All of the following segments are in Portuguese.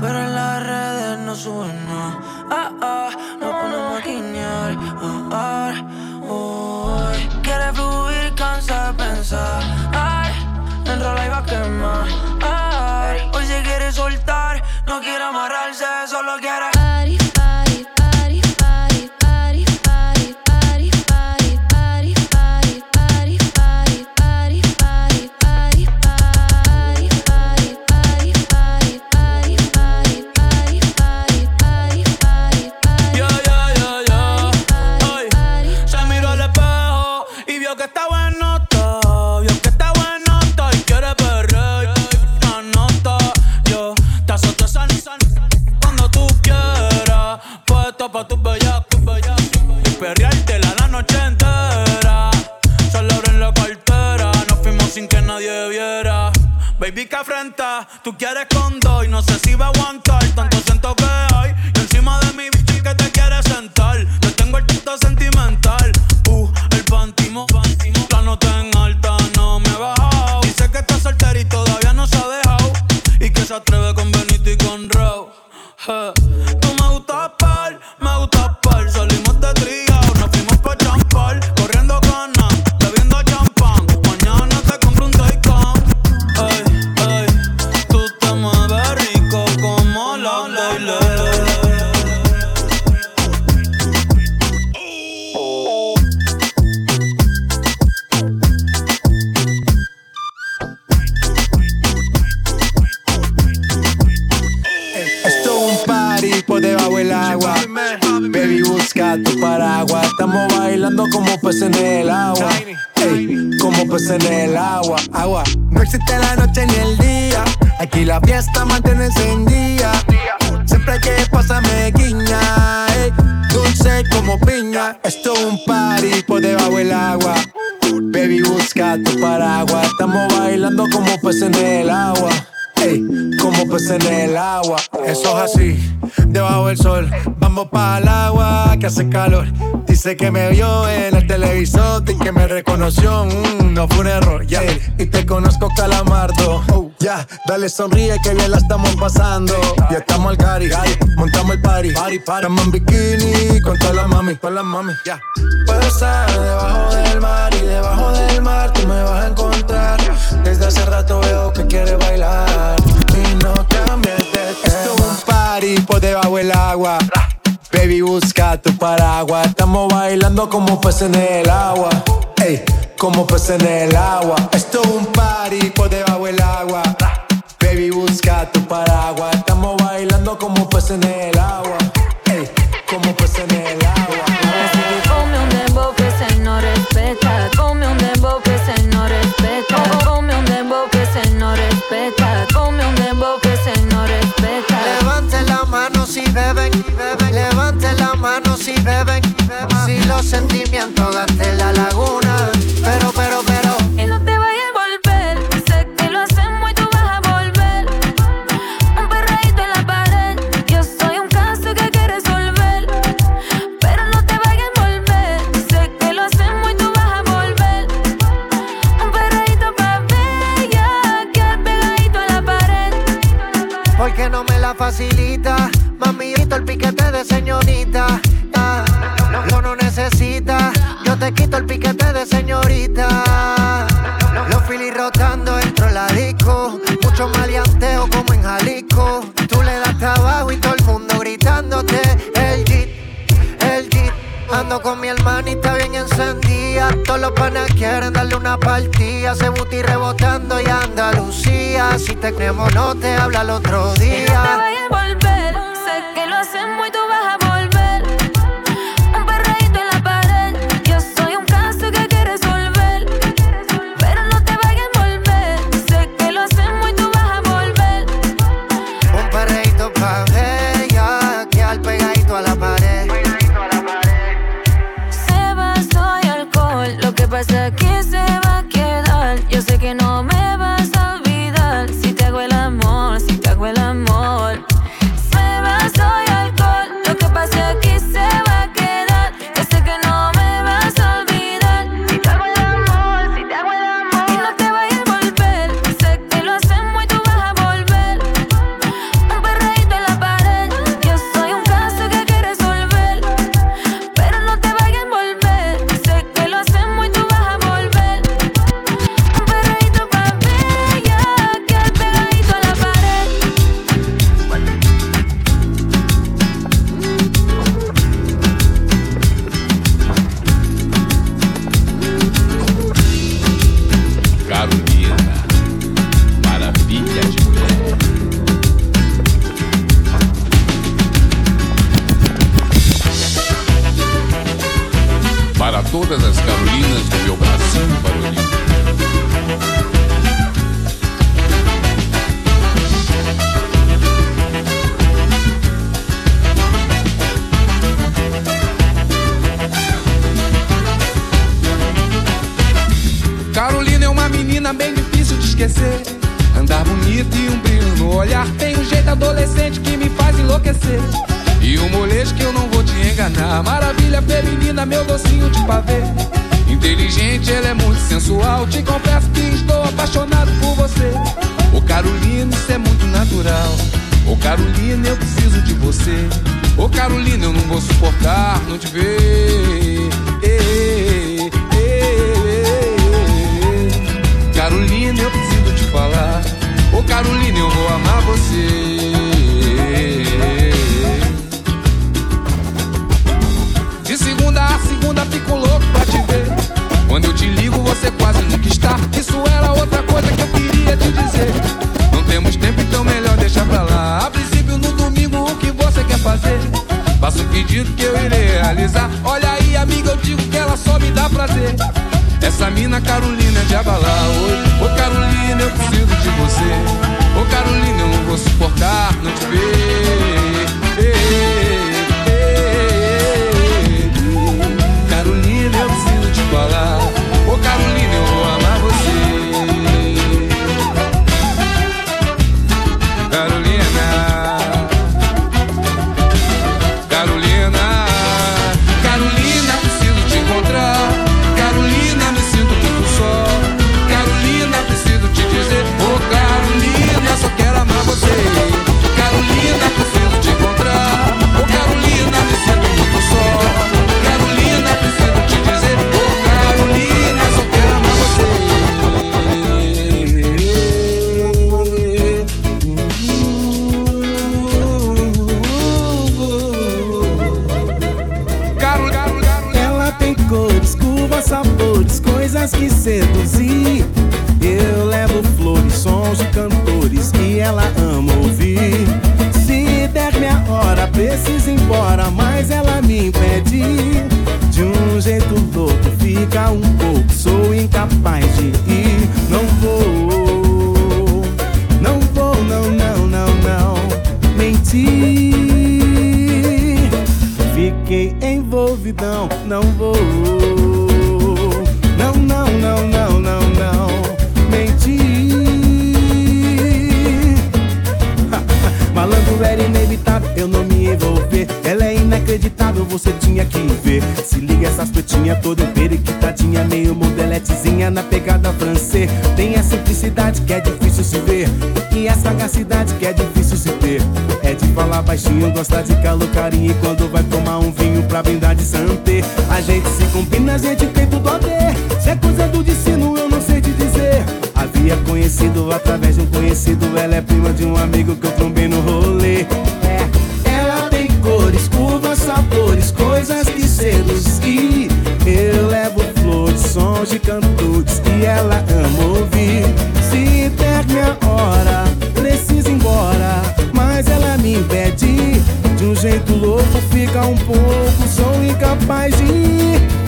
pero en las redes no suben nada. Ah, ah, no ponemos a guiñar. Ah, ah, uy. Quiere fluir, cansa de pensar. Ay, enrola y va a quemar. Ay, hoy se quiere soltar, no quiere amarrarse, solo quiere. Tú quieres con dos y no sé si va a aguantar. Tanto calor. Dice que me vio en el televisor y que me reconoció. Mm, no fue un error, ya. Y te conozco, calamardo. Oh, ya, dale sonríe que bien la estamos pasando. Ya estamos al cari, montamos el party. party, Estamos en bikini con todas las mami, con las mami, ya. Puedo estar debajo del mar y debajo del mar tú me vas a encontrar. Desde hace rato veo que quieres bailar y no cambies de Esto es un party por debajo del agua. Baby, busca tu paraguas. Estamos bailando como peces en el agua. Ey, como peces en el agua. Esto es un party por debajo del agua. Baby, busca tu paraguas. Estamos bailando como peces en el agua. Ey, como peces en el agua. Un dembow que se no respeta. Come un dembow que se no respeta. Come un dembow que se no respeta. Los sentimientos de la laguna, pero, hermanita bien encendida. Todos los panas quieren darle una partida. Se buti rebotando y Andalucía. Si te creemos, no te habla el otro Y no te día. vayas a volver. Sé que lo hacemos y tú faz enlouquecer. E um molejo que eu não vou te enganar. Maravilha feminina, meu docinho de pavê. Inteligente, ela é muito sensual. Te confesso que estou apaixonado por você. Ô Carolina, isso é muito natural. Ô Carolina, eu preciso de você. Ô Carolina, eu não vou suportar não te ver. Carolina, eu preciso te falar. Ô Carolina, eu vou amar você. Segunda fico louco pra te ver. Quando eu te ligo, você quase nunca está. Isso era outra coisa que eu queria te dizer. Não temos tempo, então melhor deixar pra lá. A princípio, no domingo, o que você quer fazer? Faça um pedido que eu irei realizar. Olha aí, amiga, eu digo que ela só me dá prazer. Essa mina Carolina é de abalar Ô oh, Carolina, eu preciso de você Ô Carolina, eu não vou suportar não te ver falar. Inacreditável, você tinha que ver. Se liga essas pretinhas toda periquitadinha, meio modeletezinha na pegada francês. Tem a simplicidade que é difícil se ver. E a sagacidade que é difícil se ter. É de falar baixinho, gosta de calor, carinho. E quando vai tomar um vinho pra brindar de santé, a gente se combina, a gente tem tudo a ver. Se é coisa do destino, eu não sei te dizer. Havia conhecido através de um conhecido. Ela é prima de um amigo que eu trombei no rolê. Curvas, sabores, coisas que seduzir. Eu levo flores, sons de cantores e ela ama ouvir. Se der minha hora, preciso ir embora, mas ela me impede. De um jeito louco, fica um pouco, sou incapaz de ir.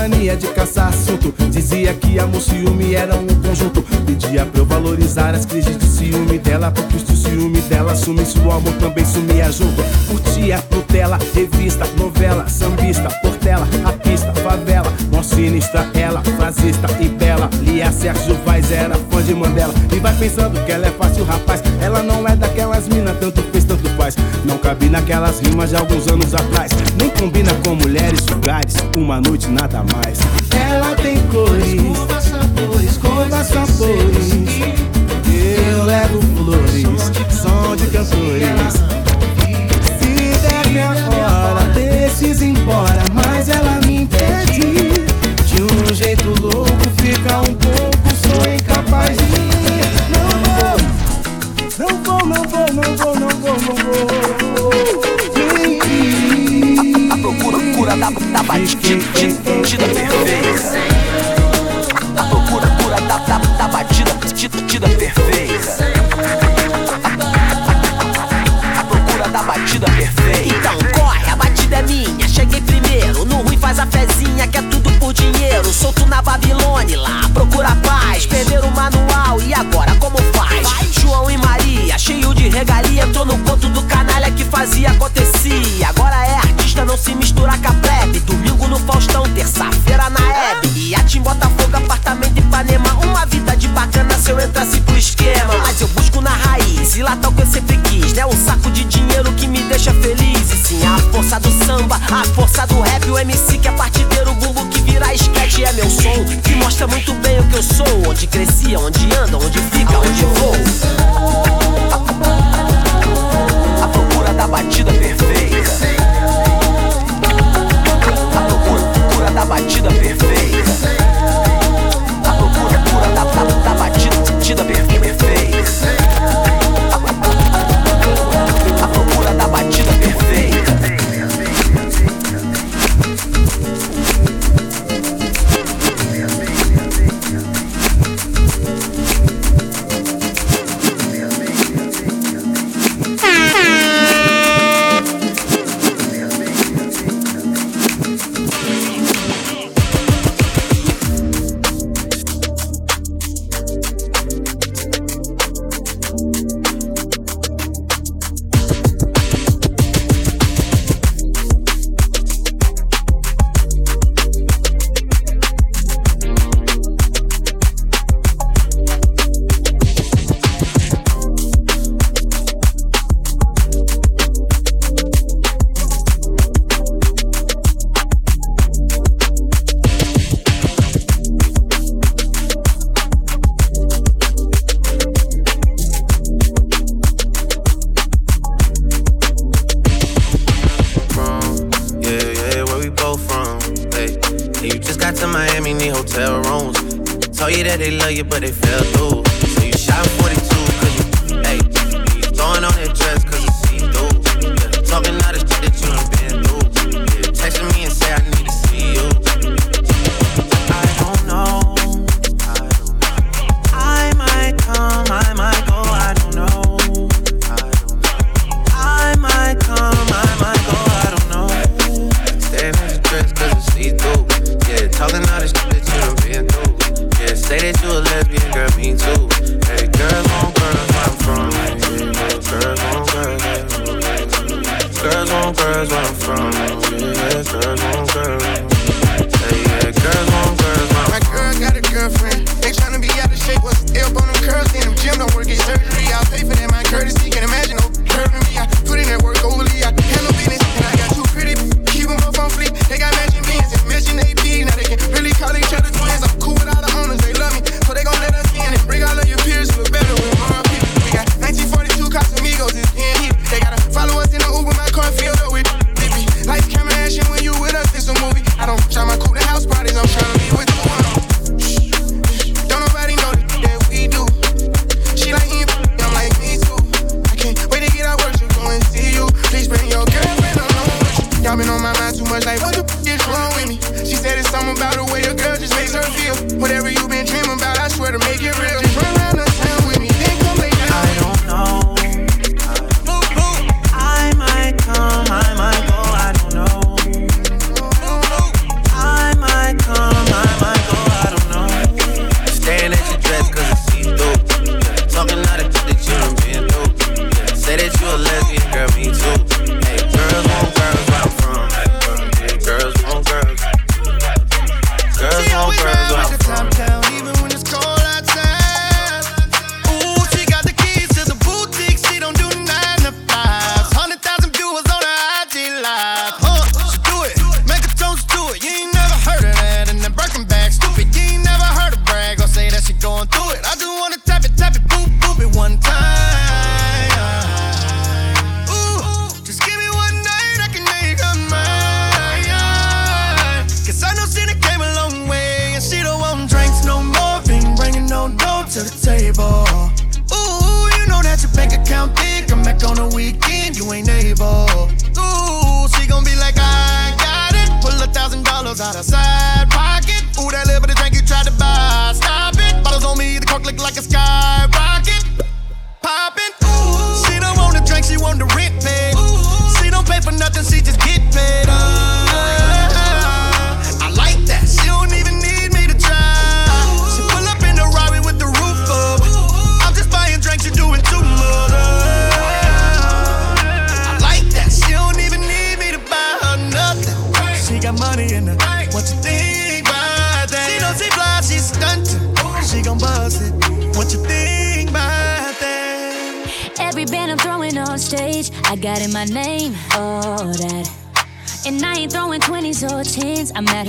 Mania de caçar assunto. Dizia que amor e ciúme eram um conjunto. Pedia pra eu valorizar as crises de ciúme dela. Porque se o ciúme dela sumisse, o amor também sumia junto. Curtia Nutella, revista, novela, sambista, portela, a pista, favela. Mó sinistra ela, frasista e bela. Lia Sérgio Vaz era fã de Mandela. E vai pensando que ela é fácil, rapaz. Ela não é daquelas minas, tanto fez, tanto faz. Não cabe naquelas rimas de alguns anos atrás. Nem combina com mulheres, lugares, uma noite nada mais. Ela tem cores, curvas, sabores, coisas, sabores. Eu levo flores, som de cantores. Se der minha hora, ir embora, mas ela me impede. De um jeito louco, fica um pouco, sou incapaz de ir. Não vou, não vou, não vou, não vou, não vou, não vou procura cura da, da batida, perfeita. A procura cura da, da, da batida, batida perfeita. A procura da batida perfeita. Então corre, a batida é minha. Cheguei primeiro, no ruim faz a fezinha que é tudo por dinheiro. Solto na Babilônia, lá procura paz. Perder o manual e agora como faz? João e Maria, cheio de regalia, tô no ponto do canalha que fazia se misturar com a plebe. Domingo no Faustão, terça-feira na Hebe. E a Tim Botafogo, apartamento em Ipanema. Uma vida de bacana se eu entrasse pro esquema. Mas eu busco na raiz, e lá tá tal que eu sempre quis. É o um saco de dinheiro que me deixa feliz. E sim, a força do samba, a força do rap. O MC que é partideiro, o bumbo que vira esquete. É meu som, que mostra muito bem o que eu sou. Onde crescia, onde anda, onde fica, onde vou. A procura da batida perfeita.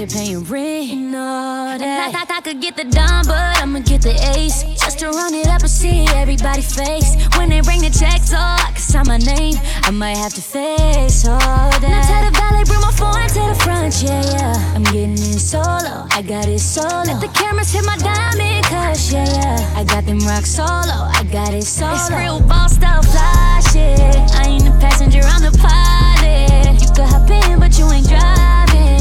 Here paying rent and all that. I, I, I could get the dime, but I'ma get the ace. Just to run it up and see everybody face. When they bring the checks, oh, I can sign my name. I might have to face all that. Now tell the valet, bring my phone to the front, yeah, yeah. I'm getting in solo, I got it solo. Let the cameras hit my diamond cush, yeah, yeah. I got them rock solo, I got it solo. It's real ball style fly shit. I ain't the passenger, I'm the pilot. You could hop in, but you ain't driving.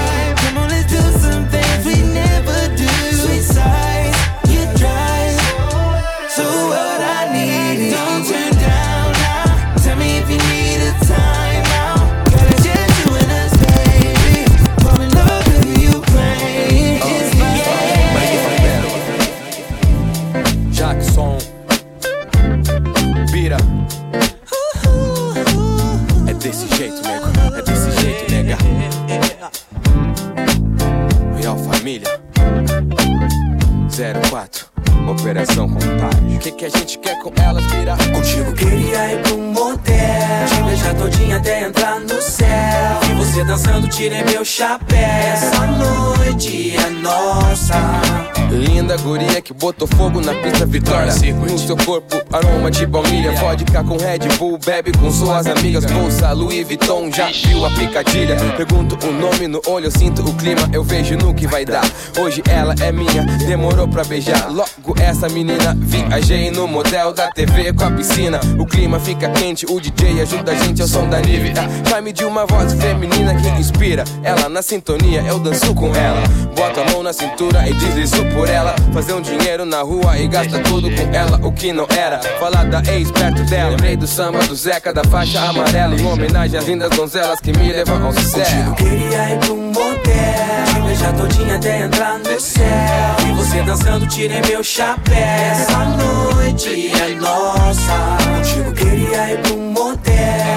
Tirei meu chapéu. Essa noite é nossa Linda guria que botou fogo na pista Vitória. No seu corpo, aroma de baunilha Vodka com Red Bull, bebe com suas amigas. Bolsa Louis Vuitton, já viu a picadilha? Pergunto o nome no olho, eu sinto o clima Eu vejo no que vai dar. Hoje ela é minha, demorou pra beijar. Logo essa menina, viajei no motel da TV com a piscina. O clima fica quente, o DJ ajuda a gente ao som da Nive Chame de uma voz feminina que inspira. Ela na sintonia, eu danço com ela. Bota a mão na cintura e deslizo por ela Fazer um dinheiro na rua e gasta tudo com ela O que não era, falar da ex perto dela Lembrei do samba do Zeca da faixa amarela Em homenagem às lindas donzelas que me levam ao sucesso Queria ir pra um motel Te beijar todinha até entrar no céu E você dançando, tirei meu chapéu. Essa noite é nossa. Contigo queria ir pra um motel.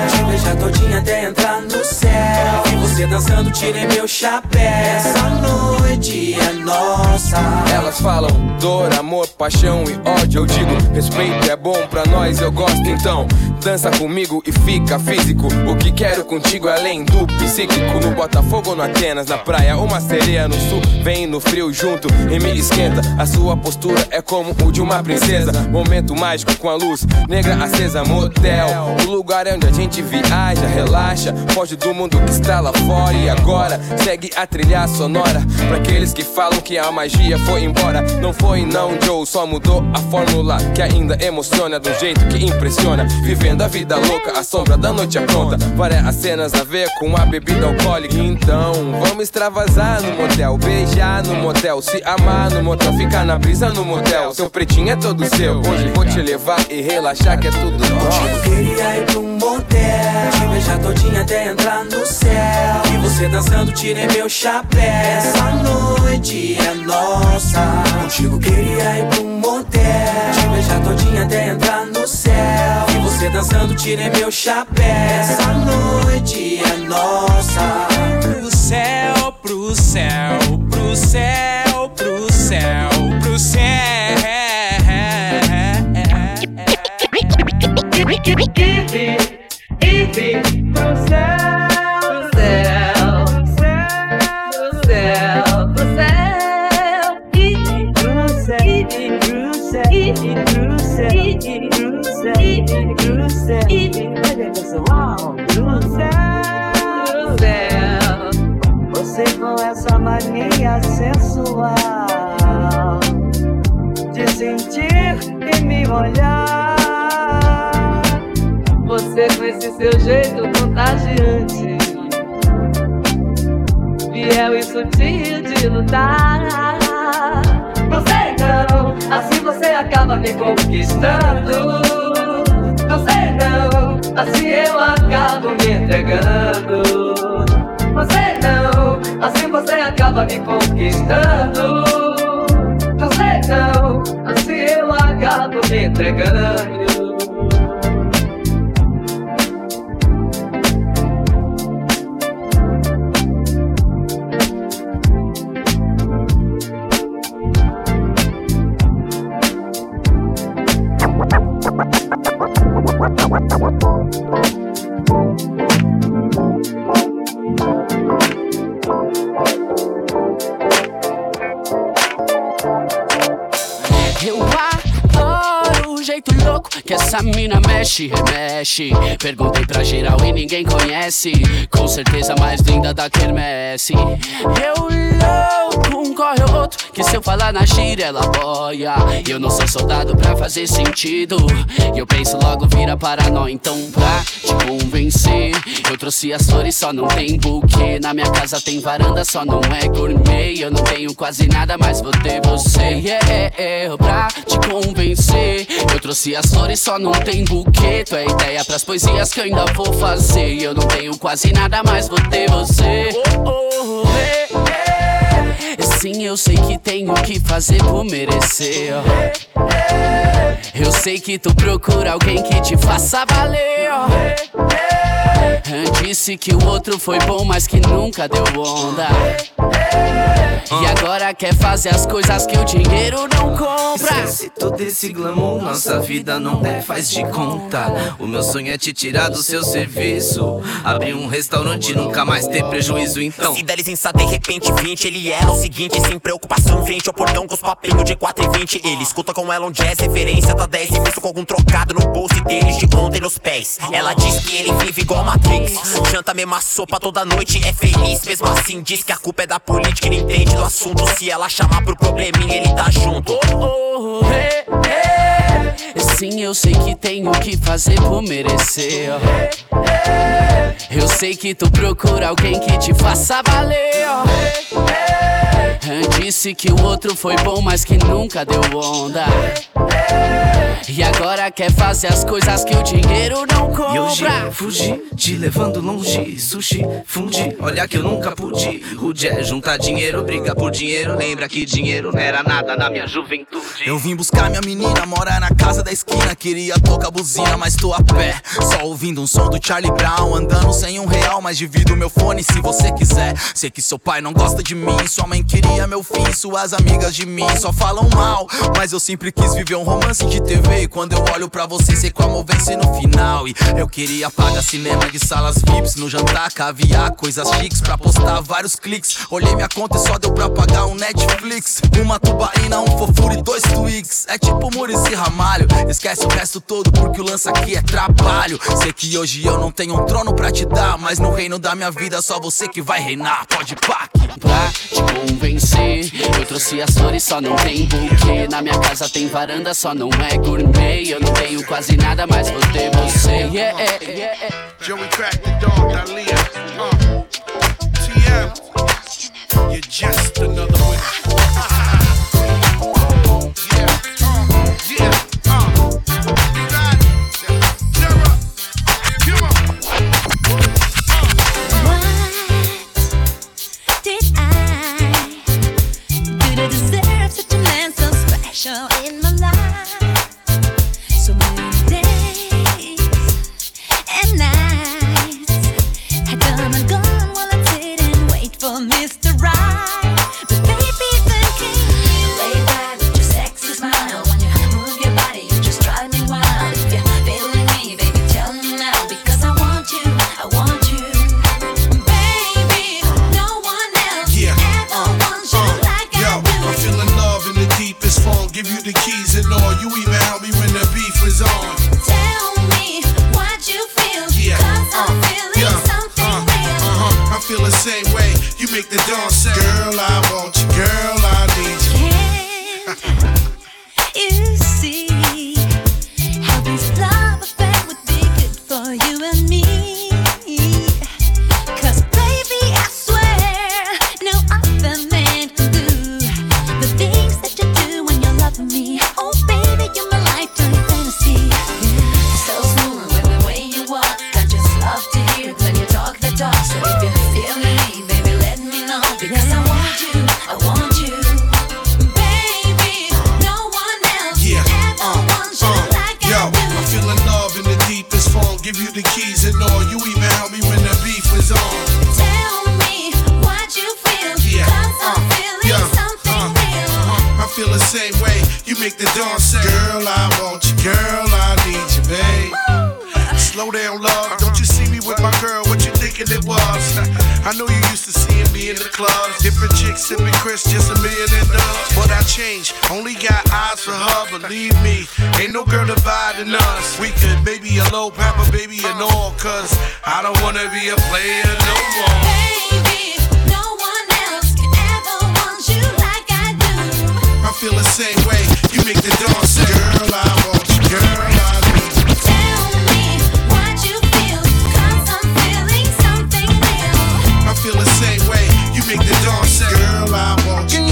Te beijar todinha até entrar no céu. Você dançando, tirei meu chapéu. Essa noite é nossa. Elas falam dor, amor, paixão e ódio. Eu digo, respeito é bom pra nós, eu gosto então. Dança comigo e fica físico. O que quero contigo é além do psíquico. No Botafogo no Atenas, na praia, uma sereia no sul. Vem no frio junto e me esquenta. A sua postura é como o de uma princesa. Momento mágico com a luz negra acesa. Motel, o lugar é onde a gente viaja, relaxa. Foge do mundo que está lá. E agora segue a trilha sonora. Pra aqueles que falam que a magia foi embora. Não foi, não, Joe. Só mudou a fórmula que ainda emociona do jeito que impressiona. Vivendo a vida louca, a sombra da noite é pronta. Várias cenas a ver com a bebida alcoólica. Então, vamos extravasar no motel, beijar no motel, se amar no motel, ficar na brisa no motel. Seu pretinho é todo seu. Hoje vou te levar e relaxar que é tudo Eu queria ir um motel. Te beijar todinha até entrar no céu. E você dançando, tirei meu chapéu. Essa noite é nossa. Contigo queria ir um motel. Te beijar todinha até entrar no céu. E você dançando, tirei meu chapéu. Essa noite é nossa. Pro céu, pro céu, pro céu, pro céu, pro céu. Você esse seu jeito contagiante, fiel e sutil de lutar. Sei não, assim você acaba me conquistando. Sei não, assim eu acabo me entregando. Sei não, assim você acaba me conquistando. Sei não, assim eu acabo me entregando. Que essa mina mexe, remexe. Perguntei pra geral e ninguém conhece. Com certeza mais linda da quermesse. Eu louco, um corre o outro. Que se eu falar na gíria, ela boia. E eu não sou soldado pra fazer sentido. E eu penso logo vira paranoia. Então, pra te convencer, eu trouxe as flores, só não tem buquê. Na minha casa tem varanda, só não é gourmet. Eu não tenho quase nada, mas vou ter você. Yeah, yeah, yeah, pra te convencer, eu trouxe as flores, só não tem buquê. Tu é ideia pras poesias que eu ainda vou fazer. E eu não tenho quase nada, mas vou ter você. Oh, oh, eh, eh. Sim, eu sei que tenho que fazer por merecer. ó. Eu sei que tu procura alguém que te faça valer. Disse que o outro foi bom, mas que nunca deu onda. E agora quer fazer as coisas que o dinheiro não compra. Esquece todo esse glamour, nossa vida não é faz de conta. O meu sonho é te tirar do seu serviço. Abrir um restaurante e nunca mais ter prejuízo, então. Se der licença, de repente 20 Ele é o seguinte, sem preocupação frente ao portão Com os papinhos de 4 e 20 Ele escuta com ela um jazz, referência tá 10 E visto com algum trocado no bolso e tênis de ontem nos pés Ela diz que ele vive igual Matrix Janta a mesma sopa toda noite, é feliz Mesmo assim diz que a culpa é da política e não entende do assunto Se ela chamar pro probleminha, ele tá junto Oh, oh, eh, eh. Sim, eu sei que tenho que fazer por merecer. ó. Eu sei que tu procura alguém que te faça valer. Disse que o outro foi bom, mas que nunca deu onda. E agora quer fazer as coisas que o dinheiro não compra. E hoje fugi, te levando longe. Sushi, fundi, olha que eu nunca pude. Rude é juntar dinheiro, briga por dinheiro. Lembra que dinheiro não era nada na minha juventude. Eu vim buscar minha menina, mora na casa da esquina. Queria tocar buzina, mas tô a pé. Só ouvindo um som do Charlie Brown. Andando sem um real, mas divido meu fone se você quiser. Sei que seu pai não gosta de mim, sua mãe queria meu fim. Suas amigas de mim só falam mal. Mas eu sempre quis viver um romance de TV. E quando eu olho pra você, sei como vence no final. E eu queria pagar cinema de salas VIPs no jantar, caviar, coisas chiques pra postar vários cliques. Olhei minha conta e só deu pra pagar um Netflix. Uma tubaína, um fofura e dois twigs. É tipo Murici Ramalho. Esquece o resto todo porque o lance aqui é trabalho. Sei que hoje eu não tenho um trono pra te dar, mas no reino da minha vida só você que vai reinar. Pode pá. Pra te convencer, eu trouxe as flores, só não tem buquê. Na minha casa tem varanda, só não é gourmet. Eu não tenho quase nada, mas vou ter você. Yeah, yeah, yeah. Joey crack the dog, Dalia. Uh. TM, you're just another winner. say, Girl, I want you. Girl, I need you, babe. Slow down, love. Don't you see me with my girl? What you thinking it was? I know you used to seeing me in the clubs. Different chicks sipping Chris, just a million and dubs. But I changed. Only got eyes for her. Believe me, ain't no girl dividing us. We could maybe a low papa, baby, and all. Cause I don't wanna be a player no more. Feel the same way. You make the dawn say, Girl, I want you. Girl, I need you. Tell me what you feel. Cause I'm feeling something real. I feel the same way. You make the dawn say, Girl, I want you.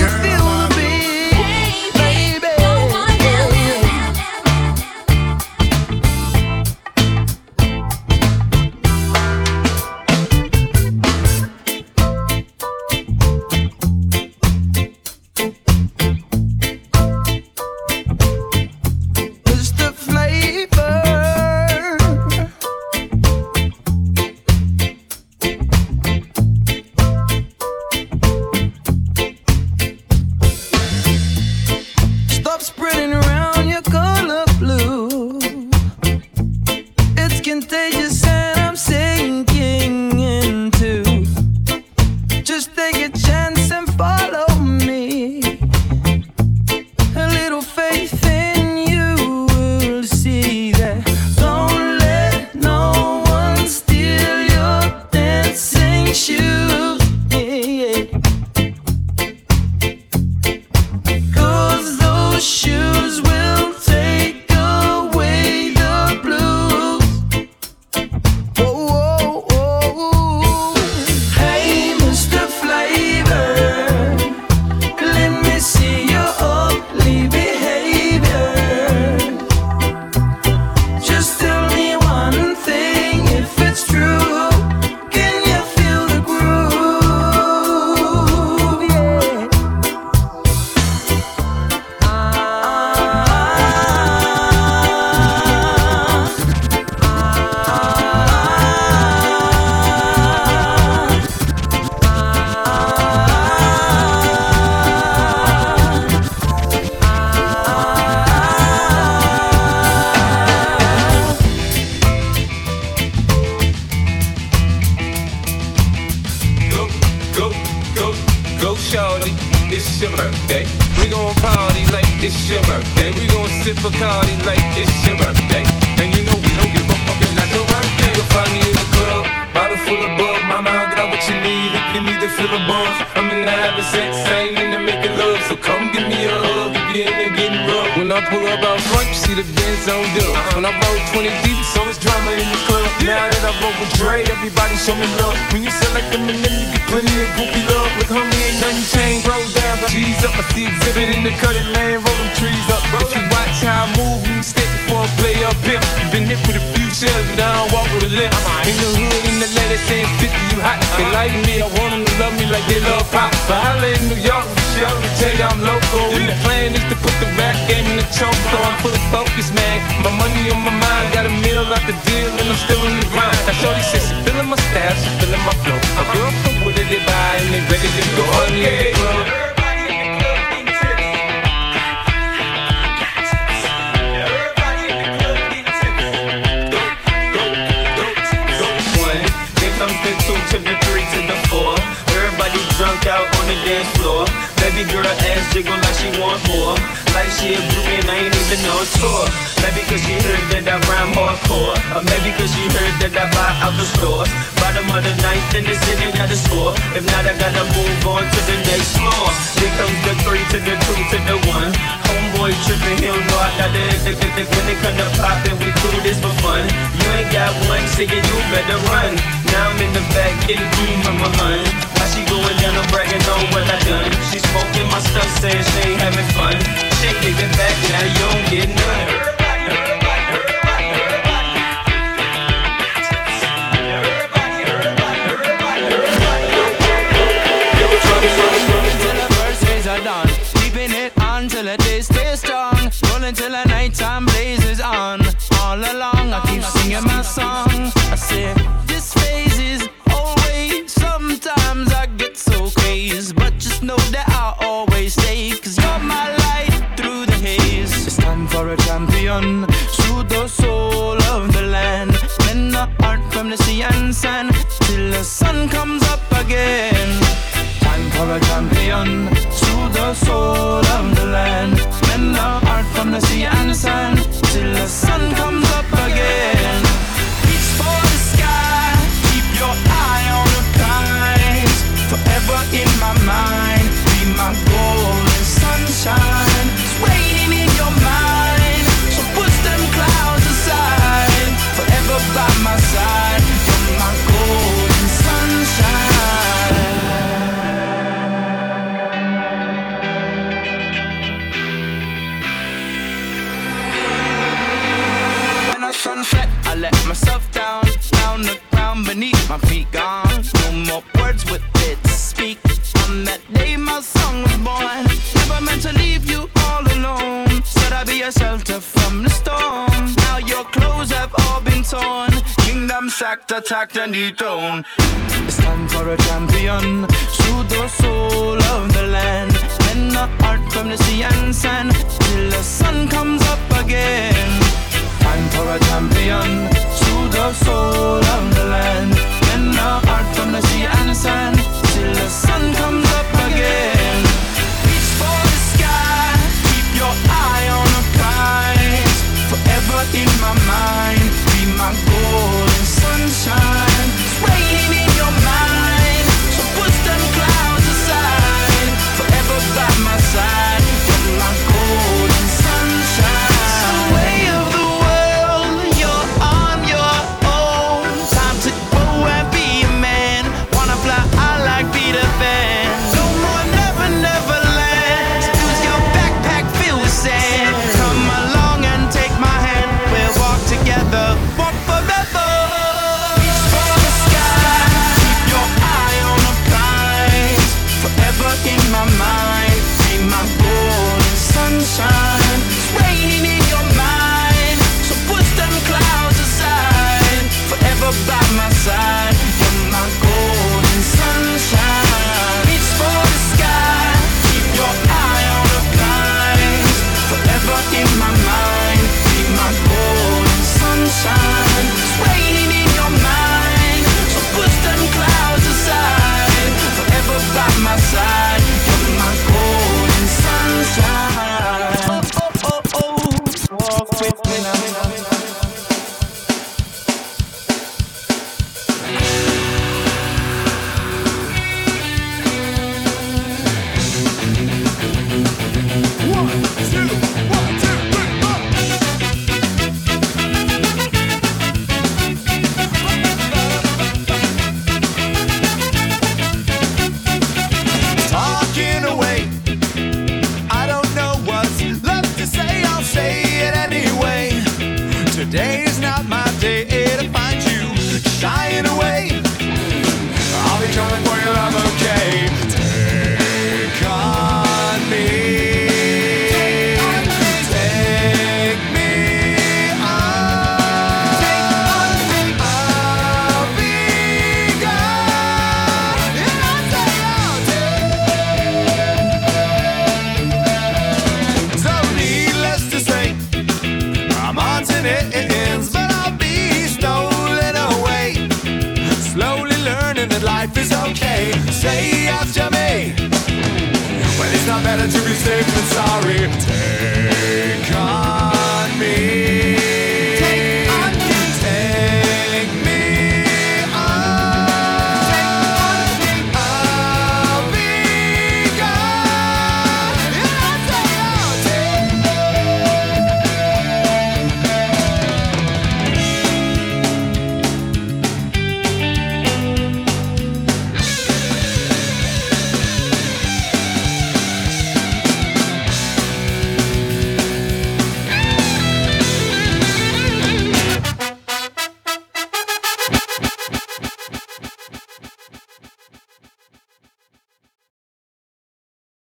20 deep, so it's drama in the club. Now that I roll with Dre, everybody show me love. When you select them and then you get plenty of goofy love. Look, homie, ain't nothing changed. Roll down, G's up. I see exhibit in the cutting lane, shells, but I don't walk with a limp. Uh-huh. In the hood, in the letter saying 50, you hot. They uh-huh. like me, I want them to love me like they love pop. But holla in New York, show to tell you I'm local. And the plan is to put the rap game in the choke, so I'm fully focused, man. My money on my mind, got a meal out the deal, and I'm still in the grind. Now, Shorty says she feeling my style, she feeling my flow. A girl from Wooded, they buy, and they ready to go. Oh, yeah, dance floor. Baby girl ass jiggle like she want more. Like she a groupie and I ain't even a tour. Maybe cause she heard that I rhyme hardcore. Uh, or maybe cause she heard that I buy out the store. Bottom of the ninth in the city got the score. If not, I gotta move on to the next floor. Then comes the three to the two to the one. Homeboy tripping, he don't know I got the, the, the, the when it come to poppin', we do this for fun. You ain't got one, so you better run. Now I'm in the back getting through from my hun. She going down, I'm bragging on what I done. She smoking my stuff, saying she ain't having fun. She giving back, now you don't get none. It till the day stays strong. Rolling till the nighttime blazes on. All along, I keep singing my song. I say, torn. Kingdom sacked, attacked, and dethroned. It's time for a champion. Soothe the soul of the land. Mend the heart from the sea and sand. Till the sun comes up again. Time for a champion. Soothe the soul of the land. Mend the heart from the sea and sand. Till the sun comes up again. In my mind, be my sunshine. In your mind, so them clouds aside. Forever by my side.